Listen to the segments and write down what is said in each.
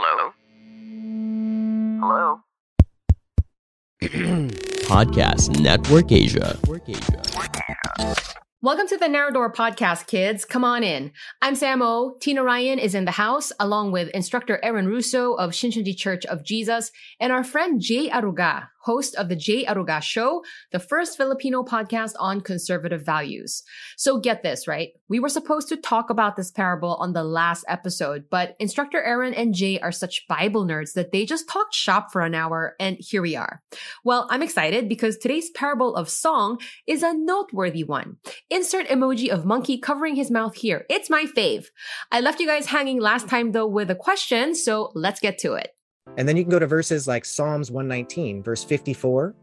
Hello? Hello? Podcast Network Asia. Welcome to the Narrow Door Podcast, kids. Come on in. I'm Sam O. Tina Ryan is in the house, along with instructor Aaron Russo of Shincheonji Church of Jesus, and our friend Jay Aruga, host of the Jay Aruga Show, the first Filipino podcast on conservative values. So get this, right? We were supposed to talk about this parable on the last episode, but instructor Aaron and Jay are such Bible nerds that they just talked shop for an hour, and here we are. Well, I'm excited because today's parable of song is a noteworthy one. Insert emoji of monkey covering his mouth here. It's my fave. I left you guys hanging last time though with a question, so let's get to it. And then you can go to verses like Psalms 119, verse 54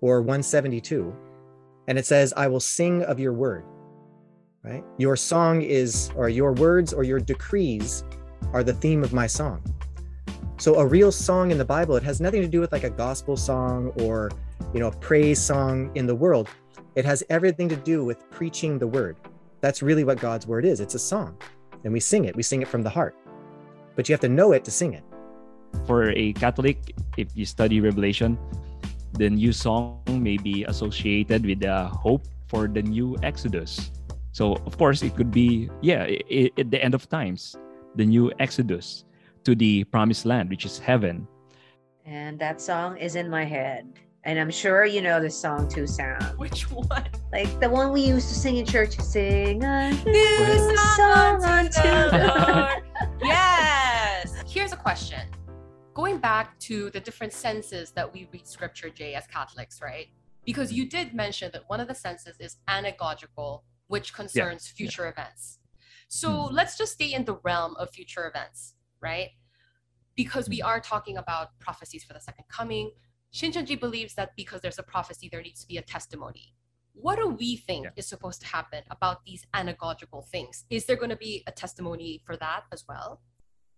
or 172. And it says, I will sing of your word, right? Your song is, or your words or your decrees are the theme of my song. So a real song in the Bible, it has nothing to do with like a gospel song or, you know, a praise song in the world. It has everything to do with preaching the word. That's really what God's word is. It's a song. And we sing it. We sing it from the heart. But you have to know it to sing it for a Catholic, if you study Revelation, the new song may be associated with the hope for the new Exodus. So, of course, it could be, yeah, at the end of times, the new Exodus to the promised land, which is heaven. And that song is in my head. And I'm sure you know this song too, Sam. Which one? Like the one we used to sing in church. Sing a New new song song unto unto the the Lord. yes. Here's a question. Going back to the different senses that we read scripture, Jay, as Catholics, right? Because you did mention that one of the senses is anagogical, which concerns future events. So Mhm. let's just stay in the realm of future events, right? Because we are talking about prophecies for the second coming. Shincheonji believes that because there's a prophecy, there needs to be a testimony. What do we think Yeah. is supposed to happen about these anagogical things? Is there going to be a testimony for that as well?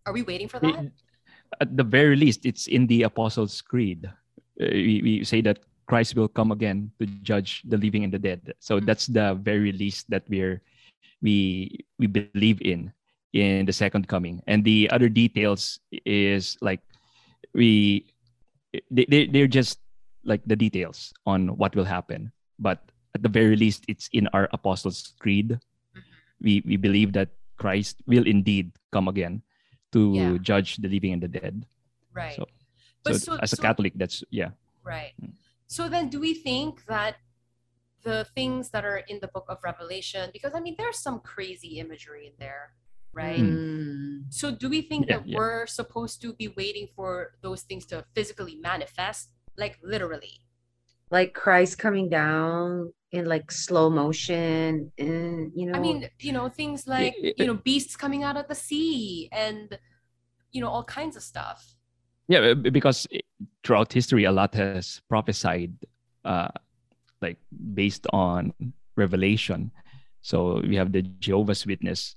Are we waiting for that? At the very least, it's in the Apostles' Creed. Uh, we, we say that Christ will come again to judge the living and the dead. So Mhm. that's the very least that we're we we believe in in the second coming. And the other details is like we they, they they're just like the details on what will happen. But at the very least, it's in our Apostles' Creed. Mhm. We we believe that Christ will indeed come again to Yeah. judge the living and the dead. Right. So, But so, so- as a so- Catholic, that's yeah. Right. Mm. So then, do we think that the things that are in the book of Revelation, because I mean, there's some crazy imagery in there, right? Mm. So, do we think Yeah, that yeah. we're supposed to be waiting for those things to physically manifest, like literally? Like Christ coming down in like slow motion, and you know. I mean, you know, things like you know, beasts coming out of the sea, and you know, all kinds of stuff. Yeah, because throughout history, a lot has prophesied, uh, like based on revelation. So we have the Jehovah's Witness,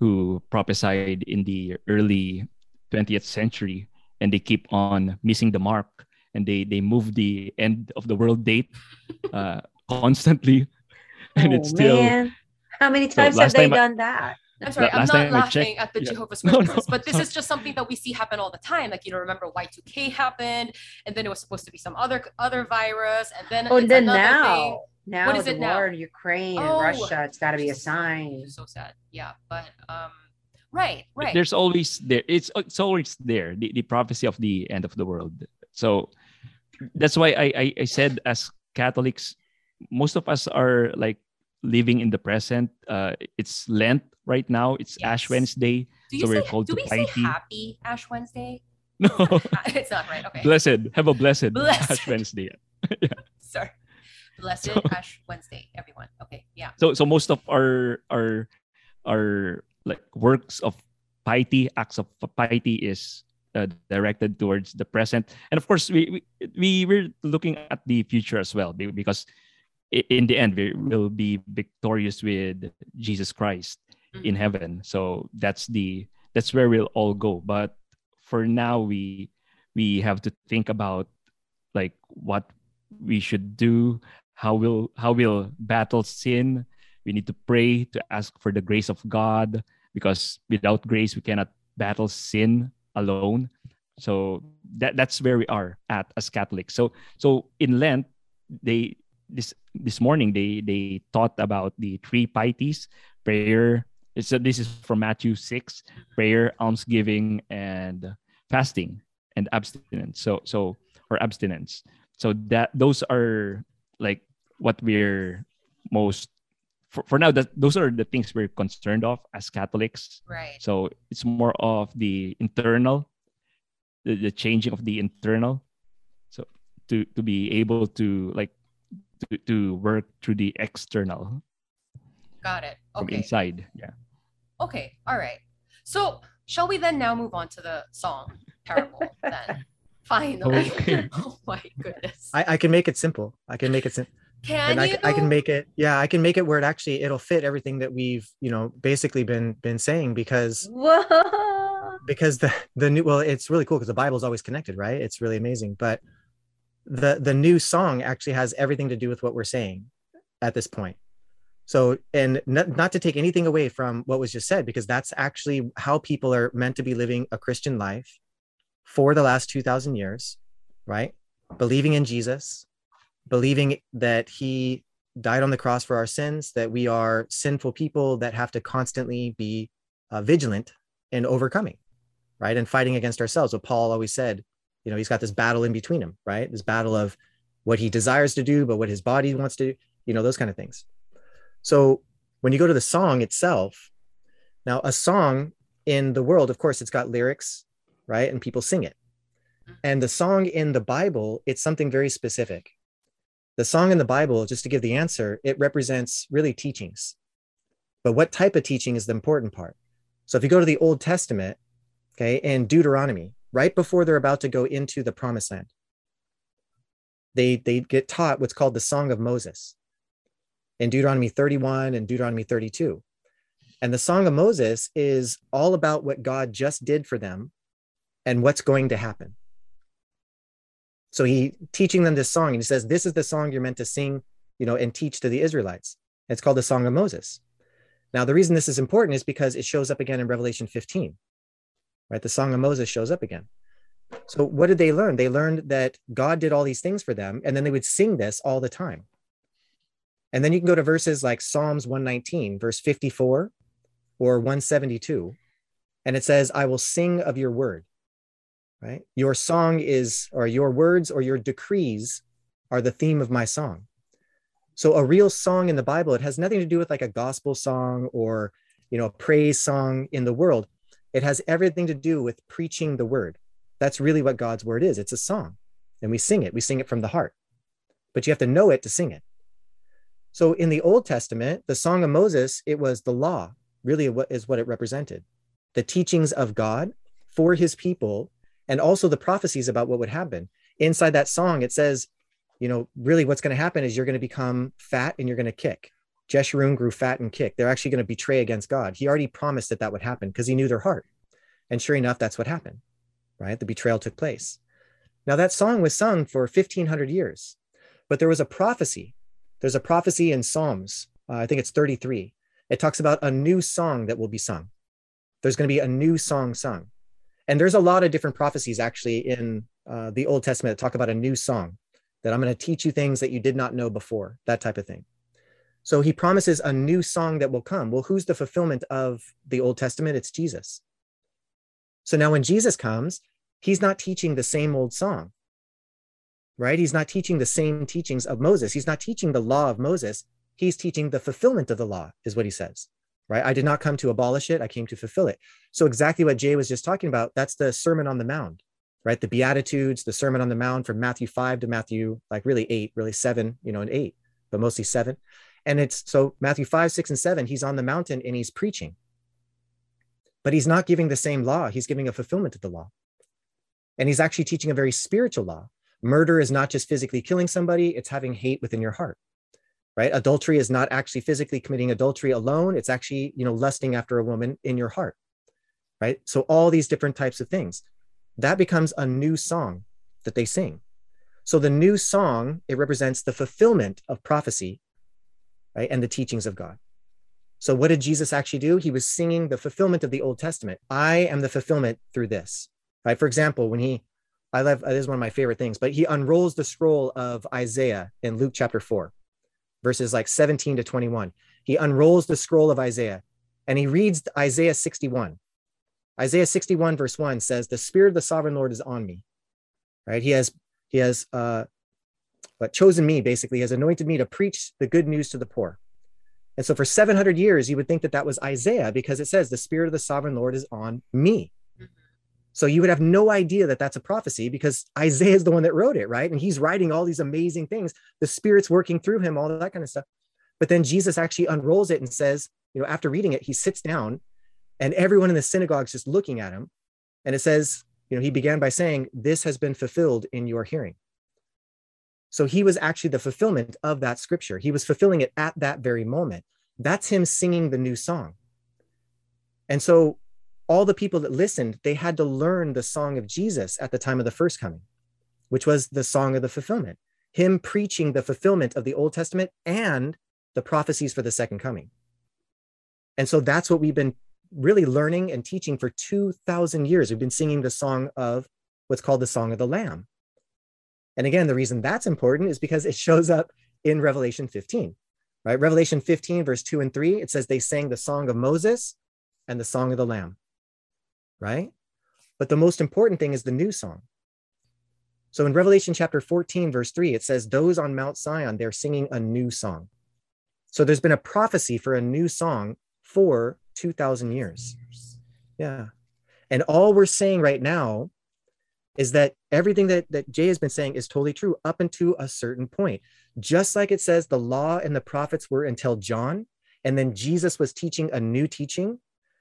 who prophesied in the early 20th century, and they keep on missing the mark, and they they move the end of the world date uh, constantly, and oh, it's still man. How many So times have they time I- done that? I'm sorry, I'm not laughing checked- at the yeah. Jehovah's Witnesses, no, but this sorry. is just something that we see happen all the time. Like you know, remember Y2K happened, and then it was supposed to be some other other virus, and then Oh, it's then another now, thing. now What is the it now? in Ukraine and Oh. Russia, it's got to be a sign. So sad. Yeah, but um, right, right. there's always there it's it's always there the, the prophecy of the end of the world so that's why I, I i said as catholics most of us are like living in the present uh it's lent right now it's ash wednesday do so you we're say, called do to we say. Happy Ash Wednesday? no it's not right. Okay, blessed have a blessed, Blessed. ash wednesday sorry. Blessed So- Ash Wednesday, everyone. Okay, yeah. so so most of our our our like works of piety acts of piety is uh, directed towards the present and of course we, we we we're looking at the future as well because in the end we will be victorious with jesus christ in Mhm. heaven so that's the that's where we'll all go but for now we we have to think about like what we should do how will how we'll battle sin we need to pray to ask for the grace of god because without grace we cannot battle sin alone. So that that's where we are at as Catholics. So so in Lent, they this this morning they they taught about the three pieties: prayer. So uh, this is from Matthew six: prayer, almsgiving, and fasting and abstinence. So so or abstinence. So that those are like what we're most for, for now that those are the things we're concerned of as catholics Right. so it's more of the internal the, the changing of the internal so to to be able to like to, to work through the external Got it. from Okay. inside yeah Okay. All right. So shall we then now move on to the song Parable then? Finally. Okay. oh my goodness. I, I can make it simple. I can make it simple. Can and I, you? I can make it yeah i can make it where it actually it'll fit everything that we've you know basically been been saying because Whoa. because the the new well it's really cool because the bible's always connected right it's really amazing but the the new song actually has everything to do with what we're saying at this point. So and not, not to take anything away from what was just said because that's actually how people are meant to be living a christian life for the last 2000 years right? Believing in jesus believing that he died on the cross for our sins that we are sinful people that have to constantly be uh, vigilant and overcoming right? And fighting against ourselves. What paul always said you know he's got this battle in between him right? This battle of what he desires to do but what his body wants to do you know those kind of things. So when you go to the song itself now a song in the world of course it's got lyrics right? And people sing it. And the song in the bible it's something very specific. The song in the bible just to give the answer it represents really teachings. But what type of teaching is the important part? So if you go to the old testament okay in deuteronomy right before they're about to go into the promised land. They they get taught what's called the song of moses in deuteronomy 31 and deuteronomy 32 and the song of moses is all about what god just did for them and what's going to happen. So he teaching them this song and he says this is the song you're meant to sing you know and teach to the israelites. It's called the song of moses. Now the reason this is important is because it shows up again in revelation 15 right? The song of moses shows up again. So what did they learn? They learned that god did all these things for them and then they would sing this all the time. And then you can go to verses like psalms 119 verse 54 or 172 and it says i will sing of your word right? Your song is or your words or your decrees are the theme of my song. So a real song in the bible it has nothing to do with like a gospel song or you know a praise song in the world it has everything to do with preaching the word. That's really what god's word is. It's a song and we sing it. We sing it from the heart. But you have to know it to sing it. So in the old testament the song of moses it was the law really is what it represented. The teachings of god for his people and also the prophecies about what would happen. Inside that song it says you know really what's going to happen is you're going to become fat and you're going to kick jeshurun grew fat and kicked. They're actually going to betray against god. He already promised that that would happen because he knew their heart. And sure enough that's what happened right? The betrayal took place. Now that song was sung for 1500 years but there was a prophecy. There's a prophecy in psalms uh, i think it's 33 it talks about a new song that will be sung. There's going to be a new song sung. And there's a lot of different prophecies actually in uh, the old testament that talk about a new song that i'm going to teach you things that you did not know before that type of thing so he promises a new song that will come. Well who's the fulfillment of the old testament? It's jesus. So now when jesus comes he's not teaching the same old song right? He's not teaching the same teachings of moses. He's not teaching the law of moses. He's teaching the fulfillment of the law is what he says right? I did not come to abolish it. I came to fulfill it. So exactly what jay was just talking about that's the sermon on the mount right? The beatitudes the sermon on the mount from matthew 5 to matthew like really 8 really 7 you know and 8 but mostly 7 and it's so matthew 5 6 and 7 he's on the mountain and he's preaching. But he's not giving the same law. He's giving a fulfillment of the law. And he's actually teaching a very spiritual law. Murder is not just physically killing somebody it's having hate within your heart right? Adultery is not actually physically committing adultery alone. It's actually you know lusting after a woman in your heart right? So all these different types of things. That becomes a new song that they sing. So the new song it represents the fulfillment of prophecy right and the teachings of god so what did jesus actually do he was singing the fulfillment of the old testament i am the fulfillment through this Right. For example, when he, I love this is one of my favorite things, but he unrolls the scroll of Isaiah in Luke chapter four, verses like 17 to 21. He unrolls the scroll of Isaiah and he reads Isaiah 61. Isaiah 61, verse 1 says, The Spirit of the sovereign Lord is on me. Right? He has, he has uh but chosen me, basically, has anointed me to preach the good news to the poor. And so for 700 years, you would think that that was Isaiah because it says, The Spirit of the sovereign Lord is on me. Mm-hmm. So you would have no idea that that's a prophecy because Isaiah is the one that wrote it, right? And he's writing all these amazing things. The Spirit's working through him, all that kind of stuff. But then Jesus actually unrolls it and says, you know, after reading it, he sits down and everyone in the synagogue is just looking at him. And it says, you know, he began by saying, This has been fulfilled in your hearing. So he was actually the fulfillment of that scripture. He was fulfilling it at that very moment. That's him singing the new song. And so all the people that listened, they had to learn the song of Jesus at the time of the first coming, which was the song of the fulfillment, him preaching the fulfillment of the Old Testament and the prophecies for the second coming. And so that's what we've been really learning and teaching for 2,000 years. We've been singing the song of what's called the Song of the Lamb. And again, the reason that's important is because it shows up in Revelation 15, right? Revelation 15, verse 2 and 3, it says they sang the song of Moses and the song of the Lamb, right? But the most important thing is the new song. So in Revelation chapter 14, verse 3, it says, Those on Mount Zion, they're singing a new song. So there's been a prophecy for a new song for 2,000 years. Yeah. And all we're saying right now is that everything that, that Jay has been saying is totally true up until a certain point. Just like it says the law and the prophets were until John, and then Jesus was teaching a new teaching.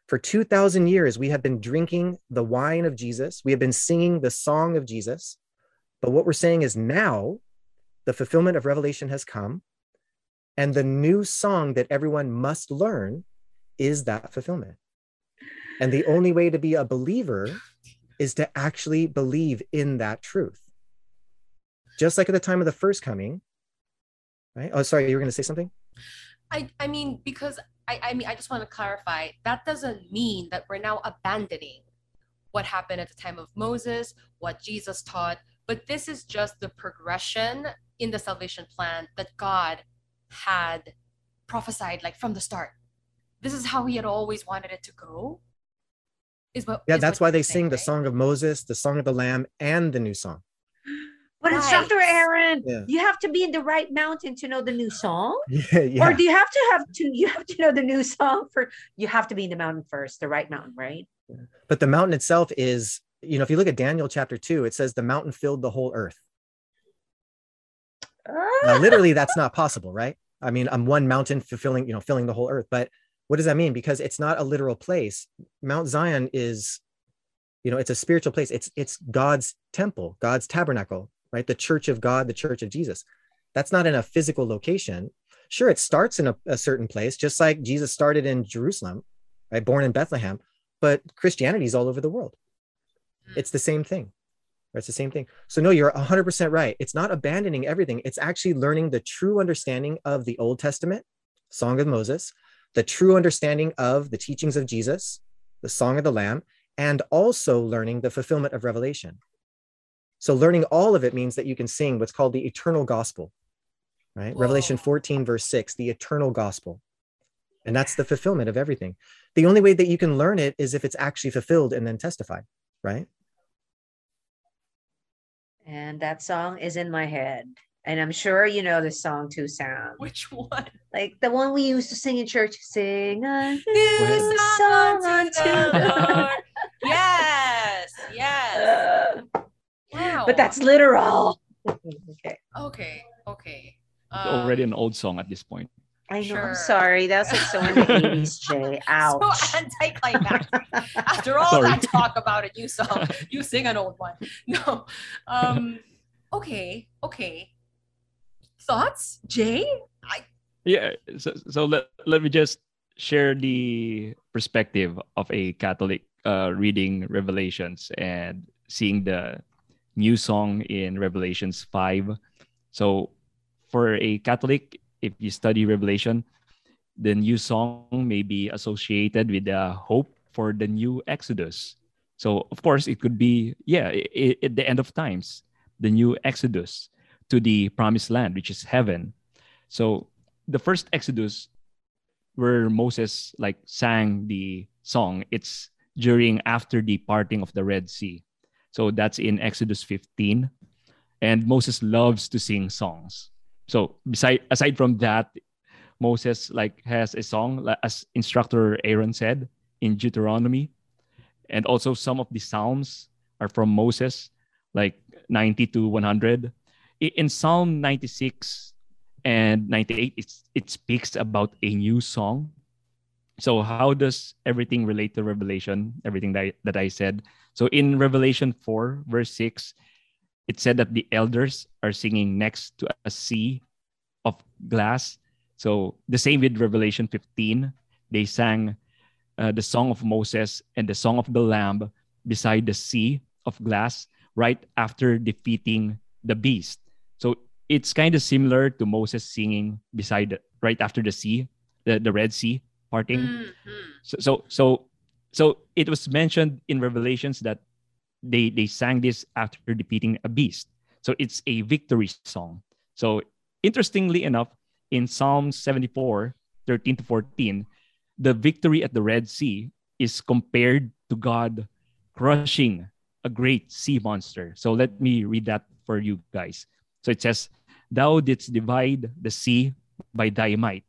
For 2,000 years, we have been drinking the wine of Jesus. We have been singing the song of Jesus. But what we're saying is now the fulfillment of Revelation has come. And the new song that everyone must learn is that fulfillment. And the only way to be a believer is to actually believe in that truth. Just like at the time of the first coming, right? Oh, sorry, you were going to say something? I, I mean, because I, I mean, I just want to clarify that doesn't mean that we're now abandoning what happened at the time of Moses, what Jesus taught, but this is just the progression in the salvation plan that God had prophesied like from the start. This is how he had always wanted it to go. Is what Yeah, is that's what why they saying, sing the song of Moses, the song of the Lamb, and the new song. But instructor Right. Aaron, Yeah. you have to be in the right mountain to know the new song. Yeah, yeah. Or do you have to have to you have to know the new song for you have to be in the mountain first, the right mountain, right? but the mountain itself is, you know, if you look at Daniel chapter two, it says the mountain filled the whole earth. Now, ah. literally, that's not possible, right? I mean, I'm one mountain fulfilling, you know, filling the whole earth. But what does that mean? Because it's not a literal place. Mount Zion is, you know, it's a spiritual place. It's it's God's temple, God's tabernacle, right? The church of God, the church of Jesus. That's not in a physical location. Sure, it starts in a, a certain place, just like Jesus started in Jerusalem, right? Born in Bethlehem, but Christianity is all over the world. Hmm. It's the same thing. Right? It's the same thing. So no, you're 100% right. It's not abandoning everything. It's actually learning the true understanding of the Old Testament, Song of Moses, the true understanding of the teachings of Jesus, the Song of the Lamb, and also learning the fulfillment of Revelation. So learning all of it means that you can sing what's called the eternal gospel, right? Revelation 14, verse 6, the eternal gospel. And that's the fulfillment of everything. The only way that you can learn it is if it's actually fulfilled and then testified, right? And that song is in my head. And I'm sure you know this song too, Sam. Which one? Like the one we used to sing in church. Sing a New new song unto the Lord. Yes, yes. Wow. But that's literal. okay. okay. Okay. It's already Um, an old song at this point. I know. Sure. I'm sorry. That's like so in the 80s, Jay. Ouch. So anticlimactic. After all Sorry. that talk about a new song, you sing an old one. No. Um. Okay. Okay. Thoughts, Jay? I Yeah. So, so let, let me just share the perspective of a Catholic uh, reading Revelations and seeing the new song in Revelations 5. So, for a Catholic, if you study Revelation, the new song may be associated with the hope for the new Exodus. So of course it could be yeah at the end of times, the new Exodus to the promised land, which is heaven. So the first Exodus where Moses like sang the song, it's during after the parting of the Red Sea. So that's in Exodus 15. And Moses loves to sing songs. So beside aside from that, Moses like has a song as instructor Aaron said in Deuteronomy. And also some of the Psalms are from Moses, like 90 to 100. In Psalm 96 and 98, it's, it speaks about a new song. So how does everything relate to Revelation? Everything that I, that I said. So in Revelation 4, verse 6, it said that the elders are singing next to a sea of glass. So the same with Revelation 15, they sang uh, the song of Moses and the song of the Lamb beside the sea of glass right after defeating the beast. It's kind of similar to Moses singing beside the, right after the sea, the, the Red Sea parting. Mhm. So, so so so it was mentioned in Revelations that they they sang this after defeating a beast. So it's a victory song. So interestingly enough, in Psalm 74, 13 to 14, the victory at the Red Sea is compared to God crushing a great sea monster. So let me read that for you guys. So it says, Thou didst divide the sea by thy might.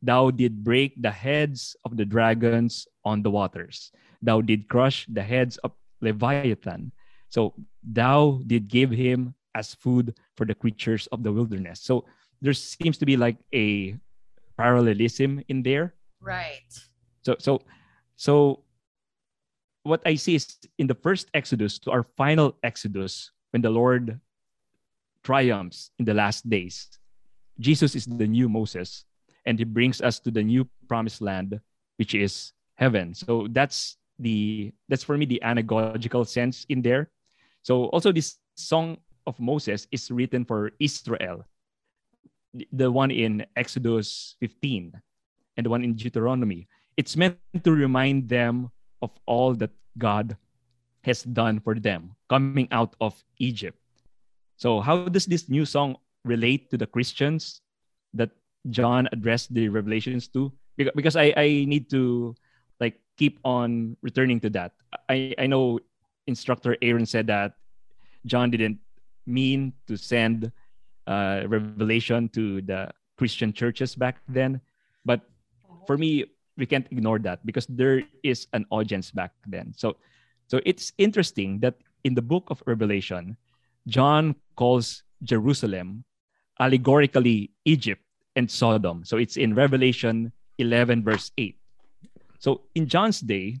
Thou did break the heads of the dragons on the waters. Thou did crush the heads of Leviathan. So thou did give him as food for the creatures of the wilderness. So there seems to be like a parallelism in there. Right. So so so what I see is in the first Exodus to our final Exodus when the Lord triumphs in the last days. Jesus is the new Moses and he brings us to the new promised land which is heaven. So that's the that's for me the anagogical sense in there. So also this song of Moses is written for Israel. The- one in Exodus 15 and the one in Deuteronomy. It's meant to remind them of all that God has done for them coming out of Egypt. So, how does this new song relate to the Christians that John addressed the revelations to? Because I, I need to like keep on returning to that. I, I know instructor Aaron said that John didn't mean to send uh, revelation to the Christian churches back then, but for me, we can't ignore that because there is an audience back then. So, so it's interesting that in the book of Revelation, John calls Jerusalem allegorically Egypt and Sodom. So it's in Revelation 11, verse 8. So in John's day,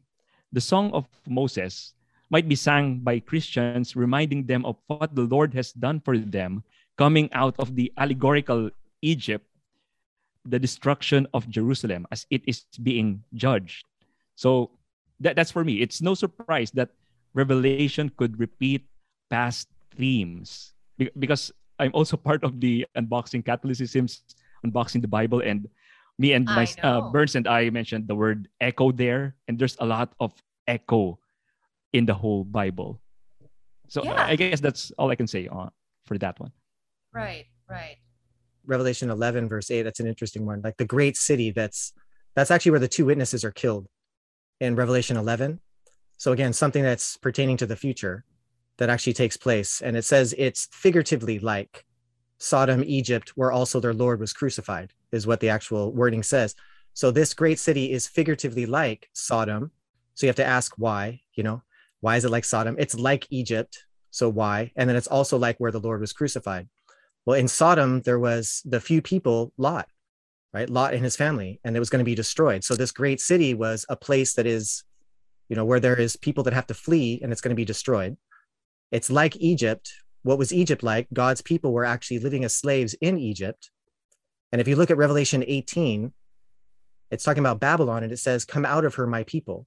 the song of Moses might be sung by Christians, reminding them of what the Lord has done for them coming out of the allegorical Egypt the destruction of Jerusalem as it is being judged. So that, that's for me. It's no surprise that Revelation could repeat past themes Be- because I'm also part of the unboxing Catholicism's unboxing the Bible and me and my uh. Burns and I mentioned the word echo there and there's a lot of echo in the whole Bible. So Yeah. I guess that's all I can say on for that one. Right. Right. Revelation 11 verse 8 that's an interesting one like the great city that's that's actually where the two witnesses are killed in Revelation 11 so again something that's pertaining to the future that actually takes place and it says it's figuratively like Sodom Egypt where also their lord was crucified is what the actual wording says so this great city is figuratively like Sodom so you have to ask why you know why is it like Sodom it's like Egypt so why and then it's also like where the lord was crucified well, in Sodom, there was the few people, Lot, right? Lot and his family, and it was going to be destroyed. So this great city was a place that is, you know, where there is people that have to flee and it's going to be destroyed. It's like Egypt. What was Egypt like? God's people were actually living as slaves in Egypt. And if you look at Revelation 18, it's talking about Babylon and it says, Come out of her, my people.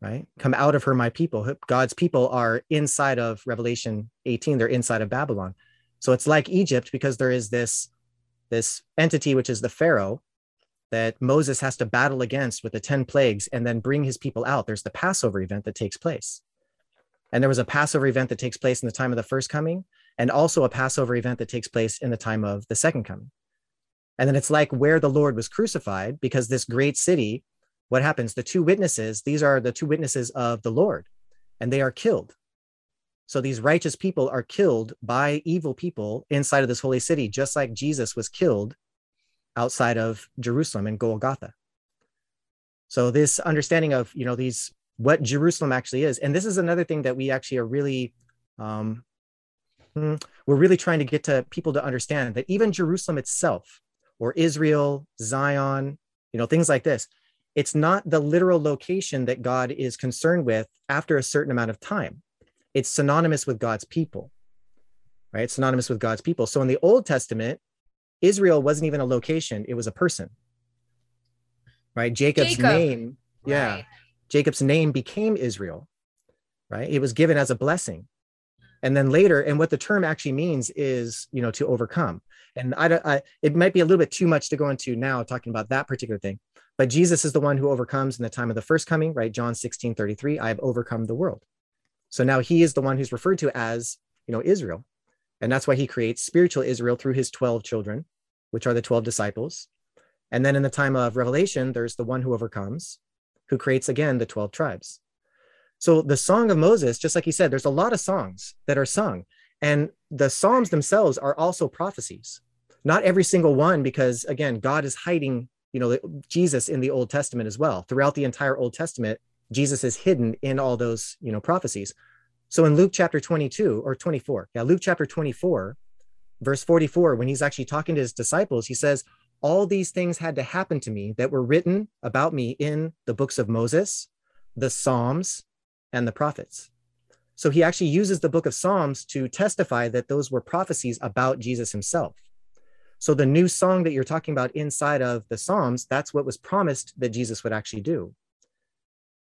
Right? Come out of her, my people. God's people are inside of Revelation 18, they're inside of Babylon. So it's like Egypt because there is this this entity which is the Pharaoh, that Moses has to battle against with the 10 plagues and then bring his people out. There's the Passover event that takes place. And there was a Passover event that takes place in the time of the first coming, and also a Passover event that takes place in the time of the second coming. And then it's like where the Lord was crucified, because this great city, what happens? The two witnesses, these are the two witnesses of the Lord, and they are killed. So these righteous people are killed by evil people inside of this holy city, just like Jesus was killed outside of Jerusalem in Golgotha. So this understanding of you know these what Jerusalem actually is, and this is another thing that we actually are really um, hmm, we're really trying to get to people to understand that even Jerusalem itself, or Israel, Zion, you know things like this, it's not the literal location that God is concerned with after a certain amount of time it's synonymous with God's people, right? It's synonymous with God's people. So in the Old Testament, Israel wasn't even a location, it was a person, right? Jacob's Jacob. name, yeah, Right. Jacob's name became Israel, right? It was given as a blessing. And then later, and what the term actually means is, you know, to overcome. And I, I, it might be a little bit too much to go into now talking about that particular thing. But Jesus is the one who overcomes in the time of the first coming, right? John 16, 33, I have overcome the world. So now he is the one who's referred to as, you know, Israel. And that's why he creates spiritual Israel through his 12 children, which are the 12 disciples. And then in the time of Revelation, there's the one who overcomes, who creates again the 12 tribes. So the Song of Moses, just like he said, there's a lot of songs that are sung. And the Psalms themselves are also prophecies. Not every single one, because again, God is hiding, you know, Jesus in the Old Testament as well. Throughout the entire Old Testament, Jesus is hidden in all those, you know, prophecies. So in Luke chapter 22 or 24, yeah, Luke chapter 24, verse 44, when he's actually talking to his disciples, he says, All these things had to happen to me that were written about me in the books of Moses, the Psalms, and the prophets. So he actually uses the book of Psalms to testify that those were prophecies about Jesus himself. So the new song that you're talking about inside of the Psalms, that's what was promised that Jesus would actually do.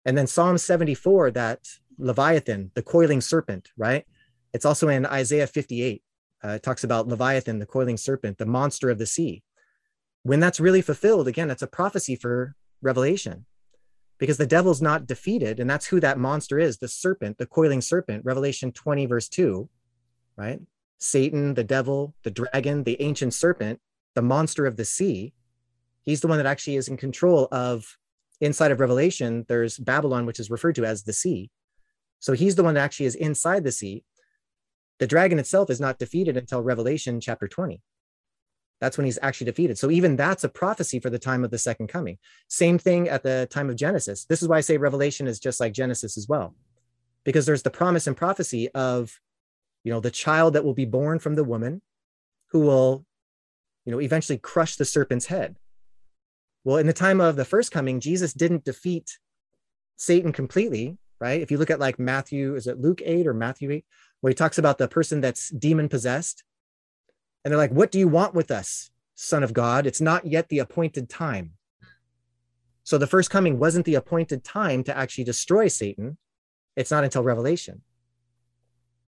And then Psalm 74, that Leviathan, the coiling serpent, right? It's also in Isaiah 58. Uh, it talks about Leviathan, the coiling serpent, the monster of the sea. When that's really fulfilled, again, it's a prophecy for Revelation because the devil's not defeated. And that's who that monster is the serpent, the coiling serpent, Revelation 20, verse 2, right? Satan, the devil, the dragon, the ancient serpent, the monster of the sea. He's the one that actually is in control of inside of Revelation, there's Babylon, which is referred to as the sea. So he's the one that actually is inside the sea. The dragon itself is not defeated until Revelation chapter 20. That's when he's actually defeated. So even that's a prophecy for the time of the second coming. Same thing at the time of Genesis. This is why I say Revelation is just like Genesis as well, because there's the promise and prophecy of, you know, the child that will be born from the woman who will, you know, eventually crush the serpent's head. Well, in the time of the first coming, Jesus didn't defeat Satan completely, right? If you look at like Matthew, is it Luke 8 or Matthew 8, where he talks about the person that's demon possessed? And they're like, What do you want with us, Son of God? It's not yet the appointed time. So the first coming wasn't the appointed time to actually destroy Satan. It's not until Revelation,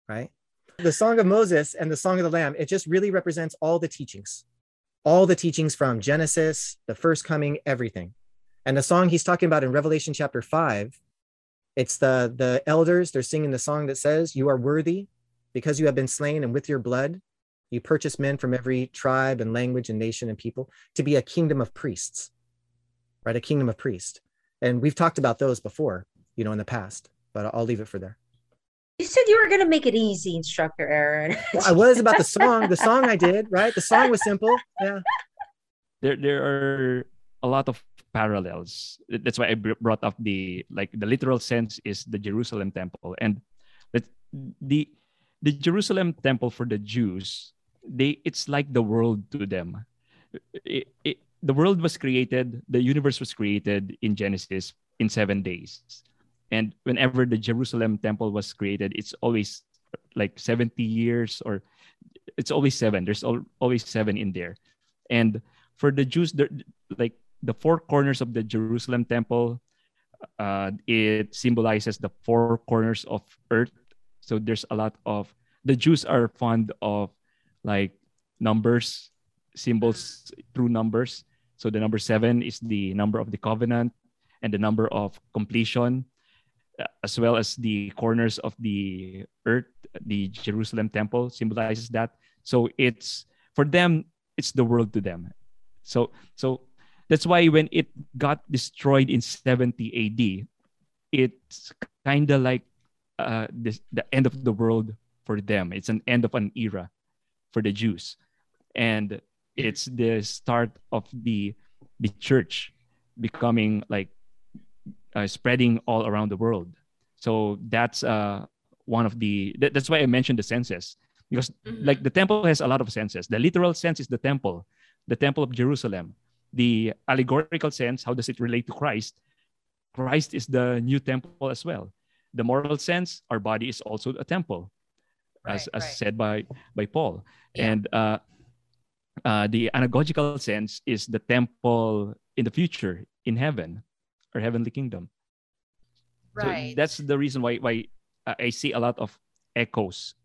right? The Song of Moses and the Song of the Lamb, it just really represents all the teachings all the teachings from Genesis, the first coming, everything. And the song he's talking about in Revelation chapter 5, it's the the elders, they're singing the song that says, "You are worthy because you have been slain and with your blood you purchase men from every tribe and language and nation and people to be a kingdom of priests." Right? A kingdom of priests. And we've talked about those before, you know, in the past, but I'll leave it for there. You said you were gonna make it easy, instructor Aaron. Well, I was about the song. The song I did, right? The song was simple. Yeah. there there are a lot of parallels that's why i brought up the like the literal sense is the jerusalem temple and the the jerusalem temple for the jews they it's like the world to them. It- it- the world was created the universe was created in genesis in seven days. And whenever the jerusalem temple was created it's always like 70 years or it's always seven. There's al- always seven in there. And for the Jews, like the four corners of the Jerusalem temple, uh, it symbolizes the four corners of earth. So there's a lot of the Jews are fond of like numbers, symbols through numbers. So the number seven is the number of the covenant and the number of completion, uh, as well as the corners of the earth. The Jerusalem temple symbolizes that. So it's for them, it's the world to them. So so that's why when it got destroyed in 70 AD, it's kind of like uh, this, the end of the world for them. It's an end of an era for the Jews, and it's the start of the the church becoming like uh, spreading all around the world. So that's uh, one of the that, that's why I mentioned the senses because Mhm. like the temple has a lot of senses. The literal sense is the temple, the temple of Jerusalem. The allegorical sense, how does it relate to Christ? Christ is the new temple as well. The moral sense, our body is also a temple, Right, as right. said by by Paul. Yeah. And uh, uh, the anagogical sense is the temple in the future in heaven or heavenly kingdom. So right. that's the reason why why I see a lot of echoes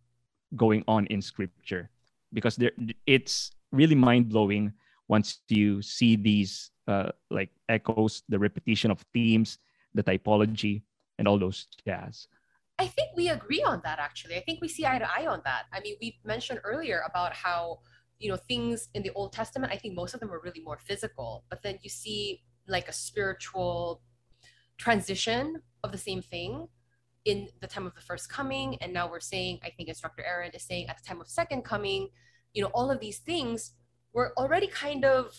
going on in scripture because there it's really mind blowing once you see these uh, like echoes, the repetition of themes, the typology, and all those jazz. I think we agree on that actually. I think we see eye to eye on that. I mean, we mentioned earlier about how, you know, things in the Old Testament, I think most of them were really more physical, but then you see like a spiritual transition of the same thing in the time of the first coming. And now we're saying, I think Instructor Aaron is saying at the time of second coming, you know, all of these things were already kind of,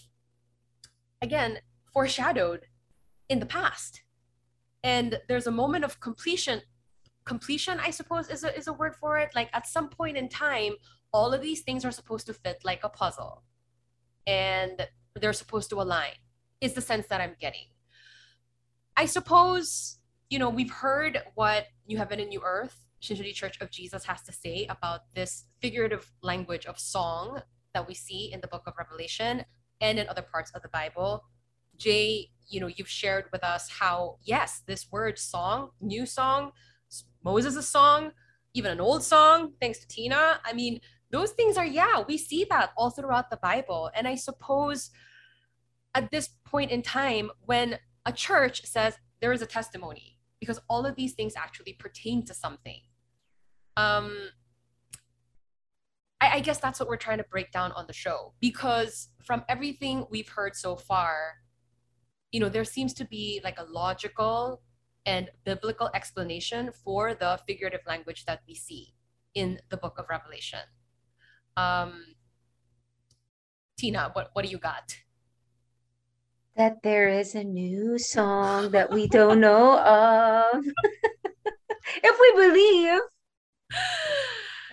again, foreshadowed in the past. And there's a moment of completion completion i suppose is a, is a word for it. Like at some point in time all of these things are supposed to fit like a puzzle. And they're supposed to align is the sense that i'm getting. I suppose you know we've heard what new heaven and new earth shincheonji church of jesus has to say about this figurative language of song that we see in the book of revelation and in other parts of the bible. Jay you know you've shared with us how yes this word song new song Moses' song, even an old song, thanks to Tina. I mean, those things are, yeah, we see that all throughout the Bible. And I suppose at this point in time, when a church says there is a testimony, because all of these things actually pertain to something. Um, I, I guess that's what we're trying to break down on the show, because from everything we've heard so far, you know, there seems to be like a logical and biblical explanation for the figurative language that we see in the book of Revelation. Um, Tina, what, what do you got? That there is a new song that we don't know of. if we believe.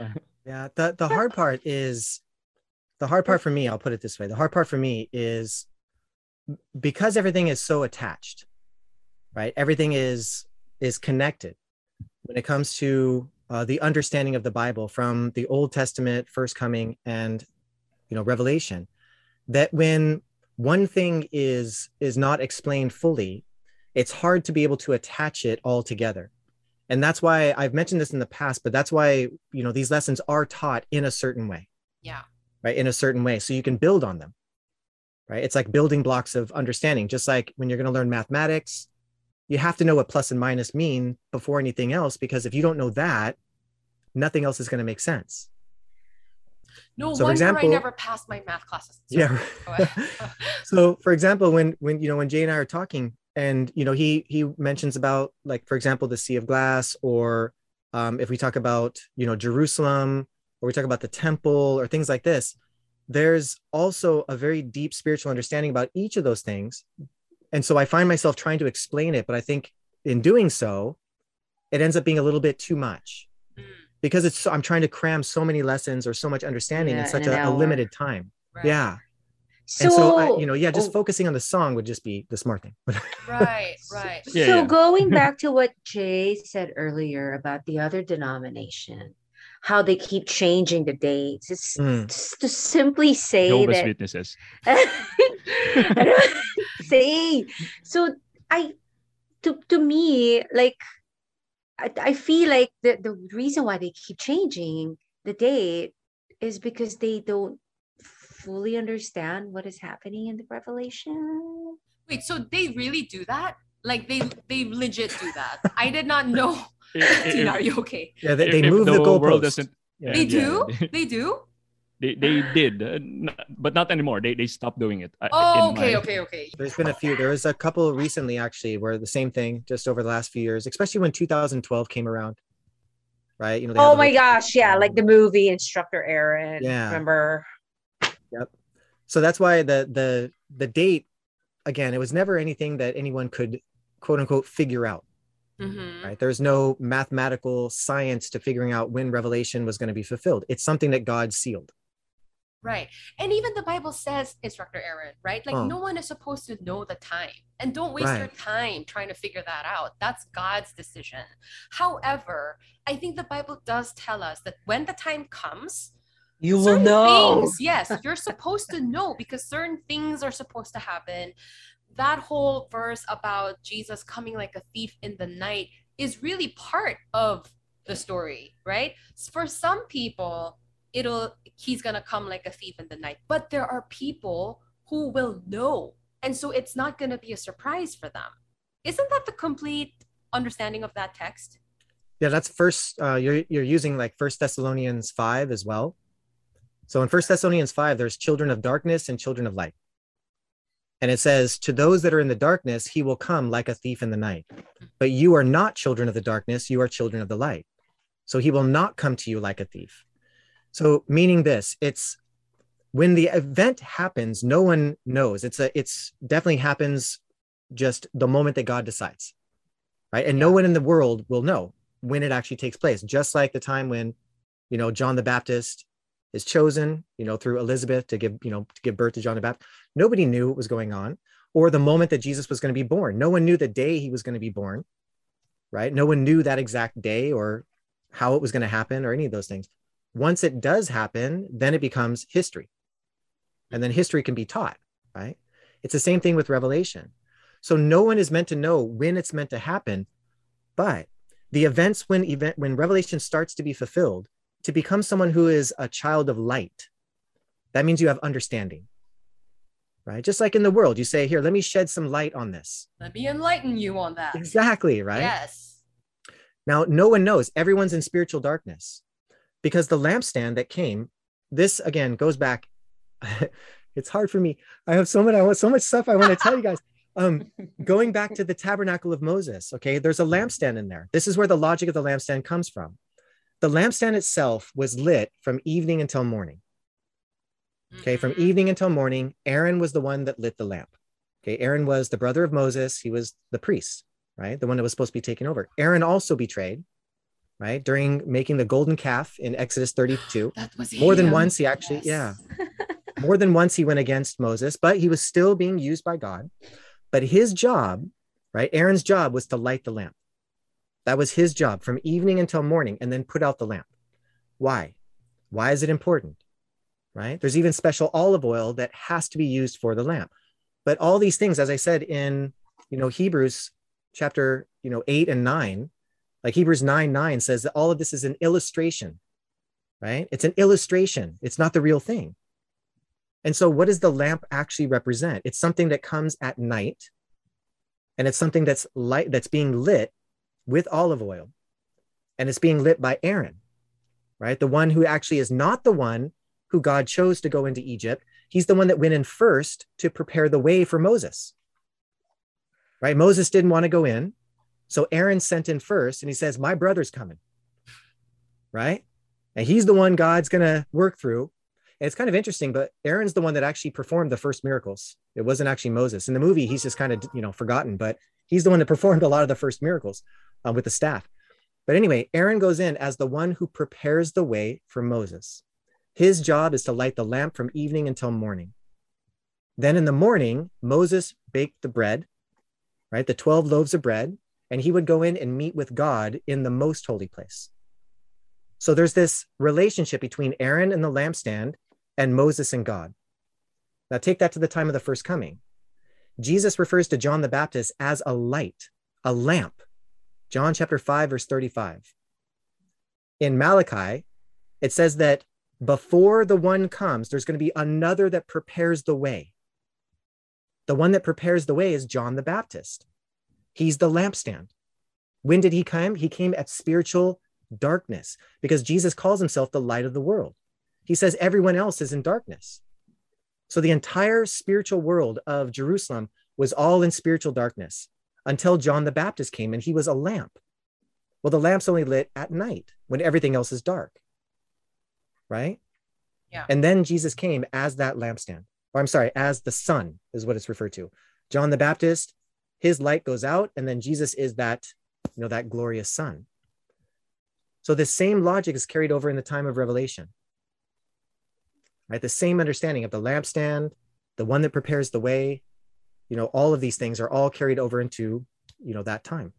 Yeah, the the hard part is the hard part for me, I'll put it this way. The hard part for me is because everything is so attached, right? Everything is is connected when it comes to uh, the understanding of the Bible from the Old Testament, first coming, and you know Revelation. That when one thing is is not explained fully, it's hard to be able to attach it all together and that's why i've mentioned this in the past but that's why you know these lessons are taught in a certain way Yeah. right in a certain way so you can build on them right it's like building blocks of understanding just like when you're going to learn mathematics you have to know what plus and minus mean before anything else because if you don't know that nothing else is going to make sense. No So, wonder example- I never passed my math classes. yeah. So for example when when you know when jay and i are talking and you know he he mentions about like for example the sea of glass or um, if we talk about you know jerusalem or we talk about the temple or things like this there's also a very deep spiritual understanding about each of those things and so i find myself trying to explain it but i think in doing so it ends up being a little bit too much Mm, because it's i'm trying to cram so many lessons or so much understanding Yeah, in such in a, a limited time right. yeah So, and so I, you know yeah just oh, focusing on the song would just be the smart thing Right, right. Yeah, so yeah. going back to what Jay said earlier about the other denomination, how they keep changing the dates. It's Mm. just to simply say Jehovah's that Witnesses. I don't say so I to to me like I, I feel like the, the reason why they keep changing the date is because they don't fully understand what is happening in the revelation. Wait, so they really do that? Like they they legit do that? I did not know. If- Tina, are you okay? Yeah, they, if- they if move the, world goalpost. Yeah. They do? they- They do? They, they did, uh, n- but not anymore. They they stopped doing it. uh, Oh, okay, my- okay, okay. There's been a few. There was a couple recently, actually, where the same thing just over the last few years, especially when 2012 came around, right? You know. Oh my whole- gosh, yeah, like the movie Instructor Aaron. Yeah. Remember? Yep. So that's why the the the date, again, it was never anything that anyone could quote unquote figure out. Mhm. Right? There's no mathematical science to figuring out when Revelation was going to be fulfilled. It's something that God sealed. Right. And even the Bible says, Instructor Aaron, right? Like Oh. no one is supposed to know the time. And don't waste your time trying to figure that out. That's God's decision. However, I think the Bible does tell us that when the time comes, You will know. things, yes, you're supposed to know because certain things are supposed to happen. That whole verse about Jesus coming like a thief in the night is really part of the story, right? For some people, it'll he's gonna come like a thief in the night, but there are people who will know, and so it's not gonna be a surprise for them. Isn't that the complete understanding of that text? Yeah, that's first. Uh, you're you're using like First Thessalonians five as well. So in First Thessalonians five, there's children of darkness and children of light, and it says, "To those that are in the darkness, he will come like a thief in the night. But you are not children of the darkness; you are children of the light. So he will not come to you like a thief." So meaning this, it's when the event happens, no one knows. It's a it's definitely happens just the moment that God decides, right? And no one in the world will know when it actually takes place just like the time when you know john the baptist is chosen you know through elizabeth to give you know to give birth to john the baptist. Nobody knew what was going on or the moment that jesus was going to be born. No one knew the day he was going to be born right? No one knew that exact day or how it was going to happen or any of those things once it does happen then it becomes history. And then history can be taught right? It's the same thing with revelation. So no one is meant to know when it's meant to happen but the events when event when revelation starts to be fulfilled to become someone who is a child of light that means you have understanding right? Just like in the world you say here let me shed some light on this. Let me enlighten you on that. exactly right? Yes. now no one knows. Everyone's in spiritual darkness because the lampstand that came this again goes back it's hard for me. I have so much i want so much stuff i want to tell you guys. Um going back to the tabernacle of moses okay? There's a lampstand in there. This is where the logic of the lampstand comes from. The lampstand itself was lit from evening until morning okay? From Mhm. evening until morning aaron was the one that lit the lamp okay? Aaron was the brother of moses. He was the priest right? The one that was supposed to be taken over. Aaron also betrayed right? During making the golden calf in exodus 32 That was more than once he actually Yes. yeah. More than once he went against moses but he was still being used by god. But his job right aaron's job was to light the lamp. That was his job from evening until morning and then put out the lamp. Why? Why is it important right? There's even special olive oil that has to be used for the lamp. But all these things as i said in you know hebrews chapter you know 8 and 9 like hebrews 9 9 says that all of this is an illustration right? It's an illustration. It's not the real thing. And so what does the lamp actually represent? It's something that comes at night and it's something that's light that's being lit with olive oil and it's being lit by aaron right? The one who actually is not the one who god chose to go into egypt. He's the one that went in first to prepare the way for moses right? Moses didn't want to go in so aaron sent in first and he says my brother's coming. Right? And he's the one god's going to work through. And it's kind of interesting but aaron's the one that actually performed the first miracles. It wasn't actually moses. In the movie he's just kind of you know forgotten but he's the one that performed a lot of the first miracles uh, with the staff. But anyway aaron goes in as the one who prepares the way for moses. His job is to light the lamp from evening until morning. Then in the morning moses baked the bread right? The 12 loaves of bread and he would go in and meet with god in the most holy place. So there's this relationship between aaron and the lampstand and moses and god. Now take that to the time of the first coming. Jesus refers to john the baptist as a light a lamp. John chapter 5 verse 35 in malachi it says that before the one comes, there's going to be another that prepares the way. The one that prepares the way is John the Baptist. He's the lampstand. When did he come? He came at spiritual darkness because Jesus calls himself the light of the world. He says everyone else is in darkness. So the entire spiritual world of Jerusalem was all in spiritual darkness until John the Baptist came and he was a lamp. Well, the lamp's only lit at night when everything else is dark. Right? Yeah. And then Jesus came as that lampstand. Or I'm sorry, as the sun is what it's referred to. John the Baptist, his light goes out, and then Jesus is that, you know, that glorious sun. So the same logic is carried over in the time of Revelation. Right? The same understanding of the lampstand, the one that prepares the way, you know, all of these things are all carried over into, you know, that time.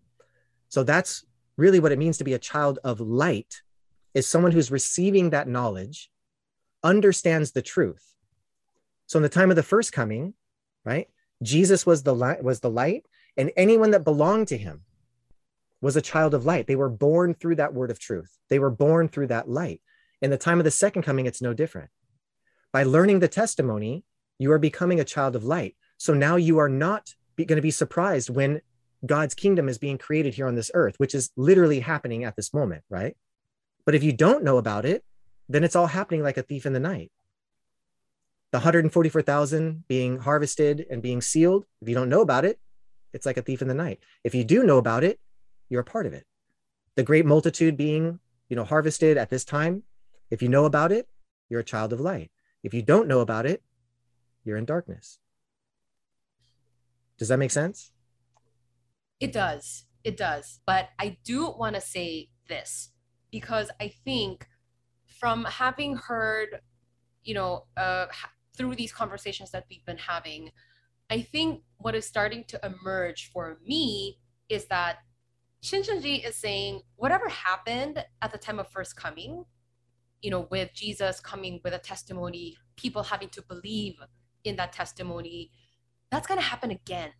So that's really what it means to be a child of light is someone who's receiving that knowledge, understands the truth. So in the time of the first coming, right? Jesus was the light was the light and anyone that belonged to him was a child of light. They were born through that word of truth. They were born through that light. In the time of the second coming, it's no different. By learning the testimony, you are becoming a child of light. So now you are not going to be surprised when God's kingdom is being created here on this earth, which is literally happening at this moment, right? But if you don't know about it, then it's all happening like a thief in the night. The 144,000 being harvested and being sealed, if you don't know about it, it's like a thief in the night. If you do know about it, you're a part of it. The great multitude being, you know, harvested at this time, if you know about it, you're a child of light. If you don't know about it, you're in darkness. Does that make sense? It does. It does. But I do want to say this because I think from having heard, you know, uh, through these conversations that we've been having, I think what is starting to emerge for me is that Shincheonji is saying whatever happened at the time of first coming, you know, with Jesus coming with a testimony, people having to believe in that testimony, that's going to happen again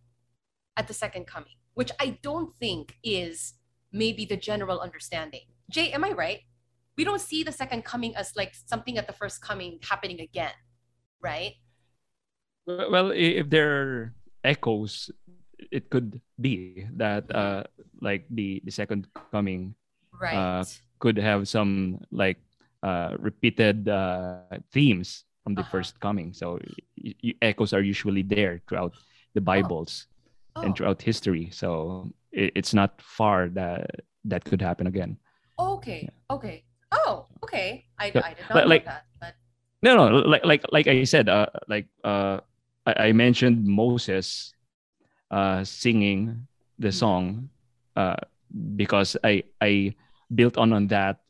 at the second coming, which I don't think is maybe the general understanding. Jay, am I right? We don't see the second coming as like something at the first coming happening again, right? Well, if there are echoes, it could be that uh, like the the second coming right uh, could have some like uh, repeated uh, themes from the Uh-huh. first coming. So y- y- echoes are usually there throughout the Bibles oh, and throughout history. So it, it's not far that that could happen again. okay okay oh okay I, Yeah, I did not like- know that but No, no, like like like I said, uh, like uh, I, I mentioned Moses, uh, singing the song, uh, because I I built on on that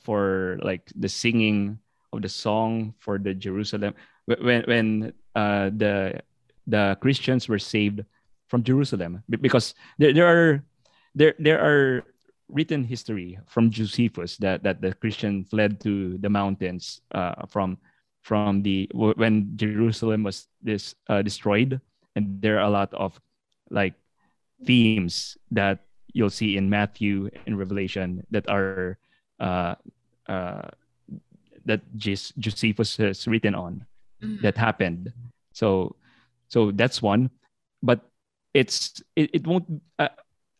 for like the singing of the song for the Jerusalem. When when uh the the Christians were saved from Jerusalem because there, there are there there are written history from Josephus that that the Christian fled to the mountains uh, from from the when Jerusalem was this uh, destroyed, and there are a lot of like themes that you'll see in Matthew and Revelation that are uh, uh, that Jes- Josephus has written on mhm. that happened. So so that's one, but it's it, it won't. Uh,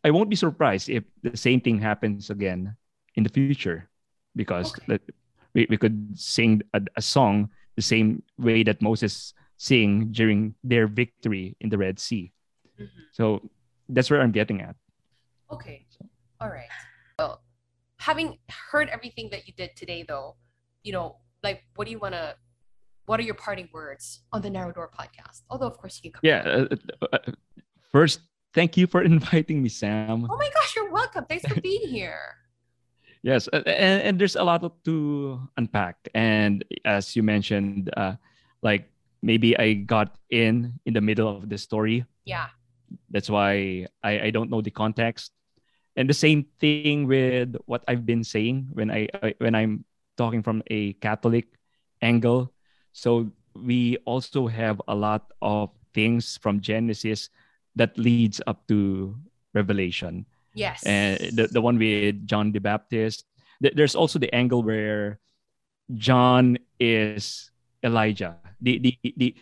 I won't be surprised if the same thing happens again in the future, because Okay. that we, we could sing a, a song the same way that Moses sing during their victory in the Red Sea. Mhm. So that's where I'm getting at. Okay. All right. Well, having heard everything that you did today, though, you know, like, what do you want to? What are your parting words on the Narrow Door podcast? Although, of course, you can come. Yeah. Uh, uh, uh, first, thank you for inviting me, Sam. Oh my gosh, you're welcome. Thanks for being here. Yes, and, and there's a lot to unpack. And as you mentioned, uh, like maybe I got in in the middle of the story. Yeah. That's why I, I don't know the context. And the same thing with what I've been saying when I, I when I'm talking from a Catholic angle. So we also have a lot of things from Genesis that leads up to Revelation Yes. and the, the one with John the Baptist. There's also the angle where John is Elijah. The, the, the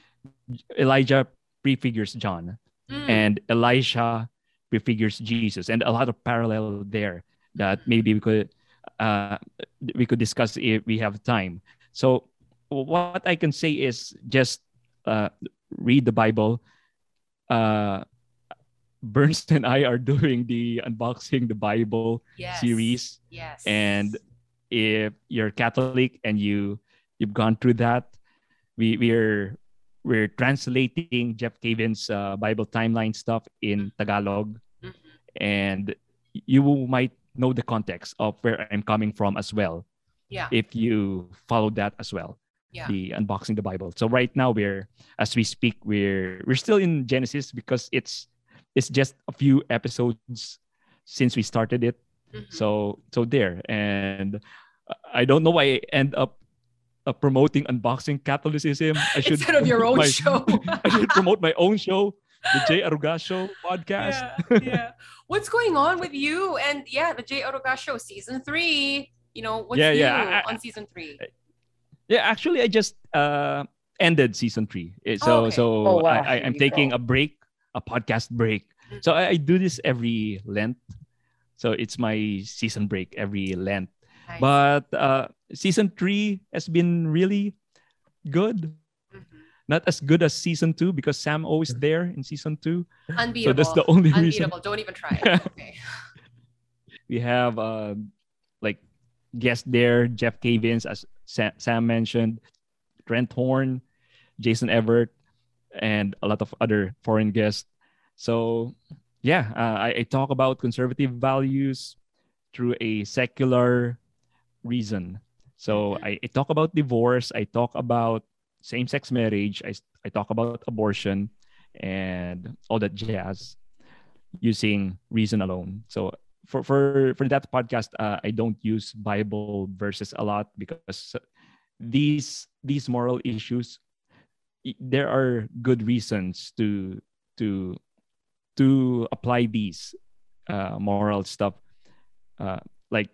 Elijah prefigures John, Mm. and Elisha prefigures Jesus, and a lot of parallel there that maybe we could uh, we could discuss if we have time. So what I can say is just uh, read the Bible. Uh, Burns and I are doing the unboxing the Bible yes. series, Yes. and if you're Catholic and you you've gone through that, we we're we're translating Jeff Cavins' uh, Bible timeline stuff in Tagalog, Mhm. and you might know the context of where I'm coming from as well yeah. if you follow that as well. Yeah. The unboxing the Bible. So right now we're as we speak we're we're still in Genesis because it's it's just a few episodes since we started it. Mhm. So so there and I don't know why I end up uh, promoting unboxing Catholicism. I should Instead of your own my- show. I should promote my own show, the Jay Aruga Show podcast. Yeah, yeah. What's going on with you? And yeah, the Jay Aruga show season three. You know, what's Yeah, new yeah, I- on season three? Yeah, actually, I just uh, ended season three. Eh, So, Oh, okay. so Oh, wow. I, I, I'm taking go. a break, a podcast break. So I, I do this every Lent. So it's my season break every Lent. Nice. But uh, season three has been really good. Mhm. Not as good as season two because Sam always there in season two. unbeatable. So that's the only reason. unbeatable. Don't even try. It. okay. We have uh, like guests there, Jeff Cavins, as Sam, Sam mentioned, Trent Horn, Jason Evert, and a lot of other foreign guests. So yeah, uh, I, I talk about conservative values through a secular reason. So I, I talk about divorce. I talk about same-sex marriage. I, I talk about abortion and all that jazz using reason alone. So for for for that podcast, uh, I don't use Bible verses a lot because these these moral issues, there are good reasons to to to apply these uh, moral stuff. Uh, like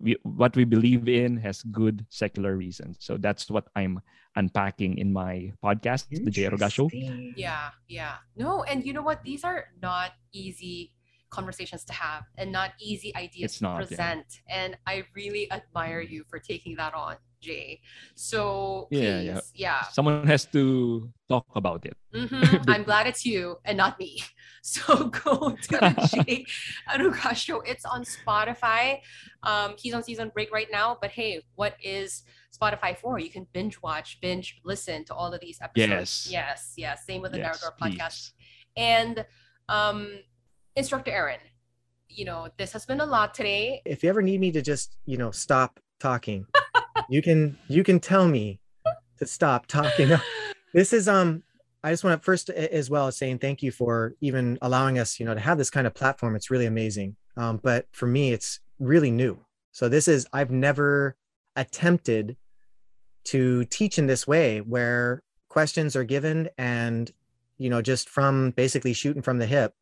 we, what we believe in has good secular reasons. So that's what I'm unpacking in my podcast, the Jay Aruga Show. Yeah, yeah. No, and you know what? These are not easy conversations to have and not easy ideas It's to not, yeah. present. And I really admire you for taking that on, Jay. So Yeah, please, yeah. yeah. Someone has to talk about it. Mhm. I'm glad it's you and not me. So go to the Jay Aruga show. It's on Spotify. Um, he's on season break right now. But hey, what is Spotify for? You can binge watch, binge listen to all of these episodes. Yes. Yes, yes. Same with the Yes, Narrow Door podcast. And um, Instructor Aaron, you know, this has been a lot today. if you ever need me to just you know stop talking you can you can tell me to stop talking. This is um i just want to first as well as saying thank you for even allowing us you know to have this kind of platform. It's really amazing. Um but for me it's really new. So this is i've never attempted to teach in this way where questions are given and you know just from basically shooting from the hip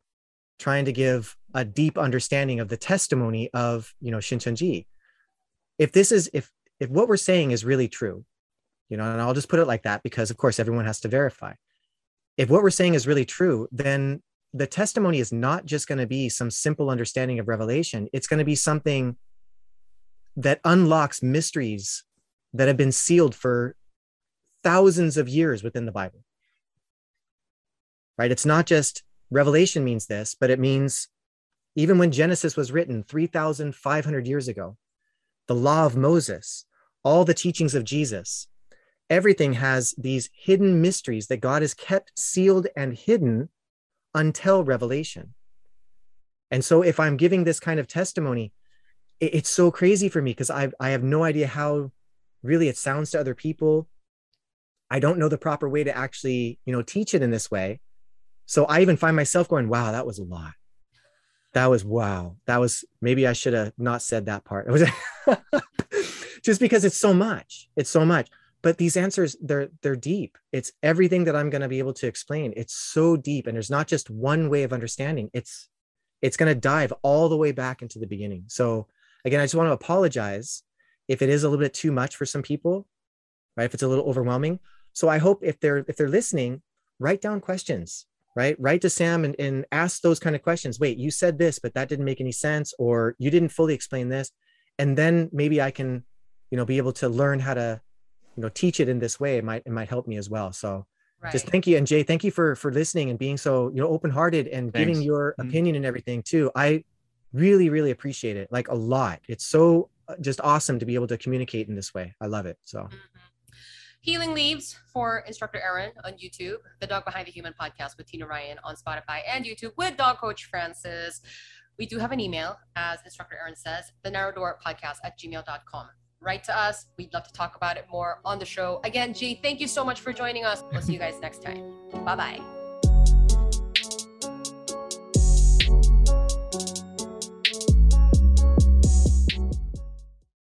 trying to give a deep understanding of the testimony of you know Shincheonji. If this is if if what we're saying is really true, you know, and I'll just put it like that because of course everyone has to verify. If what we're saying is really true, then the testimony is not just going to be some simple understanding of revelation. It's going to be something that unlocks mysteries that have been sealed for thousands of years within the Bible. Right? It's not just revelation means this, but it means even when Genesis was written 3,500 years ago, the law of Moses, all the teachings of Jesus, everything has these hidden mysteries that God has kept sealed and hidden until revelation. And so if I'm giving this kind of testimony, it- it's so crazy for me because I I have no idea how really it sounds to other people. I don't know the proper way to actually, you know, teach it in this way. So I even find myself going, wow, that was a lot. That was wow. That was maybe I should have not said that part. It was just because it's so much. It's so much. But these answers, they're they're deep. It's everything that I'm going to be able to explain. It's so deep, and there's not just one way of understanding. It's it's going to dive all the way back into the beginning. So again, I just want to apologize if it is a little bit too much for some people, right? If it's a little overwhelming. So I hope if they're if they're listening, write down questions, right? Write to Sam and, and ask those kind of questions. Wait, you said this, but that didn't make any sense, or you didn't fully explain this. And then maybe I can, you know, be able to learn how to, you know, teach it in this way. It might it might help me as well. So Right. just thank you and jay thank you for for listening and being so you know open-hearted and giving Thanks. your Mhm. opinion and everything too i really really appreciate it like a lot it's so uh, just awesome to be able to communicate in this way i love it so Mhm. Healing Leaves for Instructor Aaron on YouTube, The Dog Behind the Human podcast with Tina Ryan on Spotify and YouTube with Dog Coach Francis. We do have an email, as Instructor Aaron says, the narrow door podcast at gmail.com. Write to us. We'd love to talk about it more on the show. Again, Jay, thank you so much for joining us. We'll see you guys next time. Bye bye.